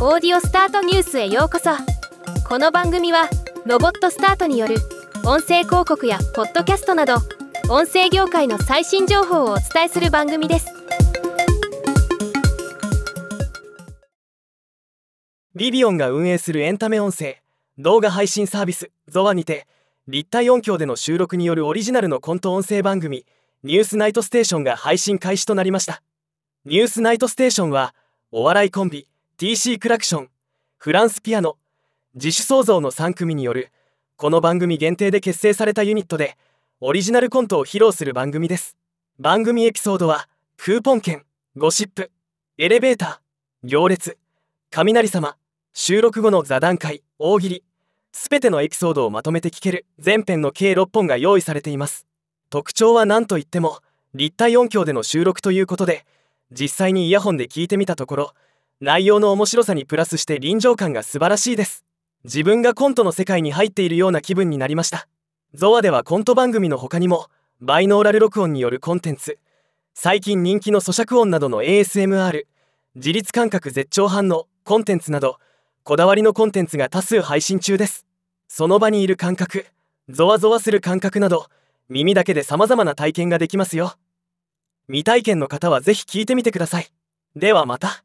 オーディオスタートニュースへようこそ。この番組はロボットスタートによる音声広告やポッドキャストなど音声業界の最新情報をお伝えする番組です。リビオンが運営するエンタメ音声動画配信サービスゾワにて立体音響での収録によるオリジナルのコント音声番組ニュースナイトステーションが配信開始となりました。ニュースナイトステーションはお笑いコンビ TC クラクションフランスピアノ自主創造の3組によるこの番組限定で結成されたユニットでオリジナルコントを披露する番組です。番組エピソードはクーポン券ゴシップエレベーター行列雷様収録後の座談会大喜利すべてのエピソードをまとめて聞ける全編の計6本が用意されています。特徴は何といっても立体音響での収録ということで実際にイヤホンで聞いてみたところ内容の面白さにプラスして臨場感が素晴らしいです。自分がコントの世界に入っているような気分になりました。ゾワではコント番組の他にもバイノーラル録音によるコンテンツ最近人気の咀嚼音などの ASMR 自律感覚絶頂反応コンテンツなどこだわりのコンテンツが多数配信中です。その場にいる感覚ゾワゾワする感覚など耳だけで様々な体験ができますよ。未体験の方はぜひ聞いてみてください。ではまた。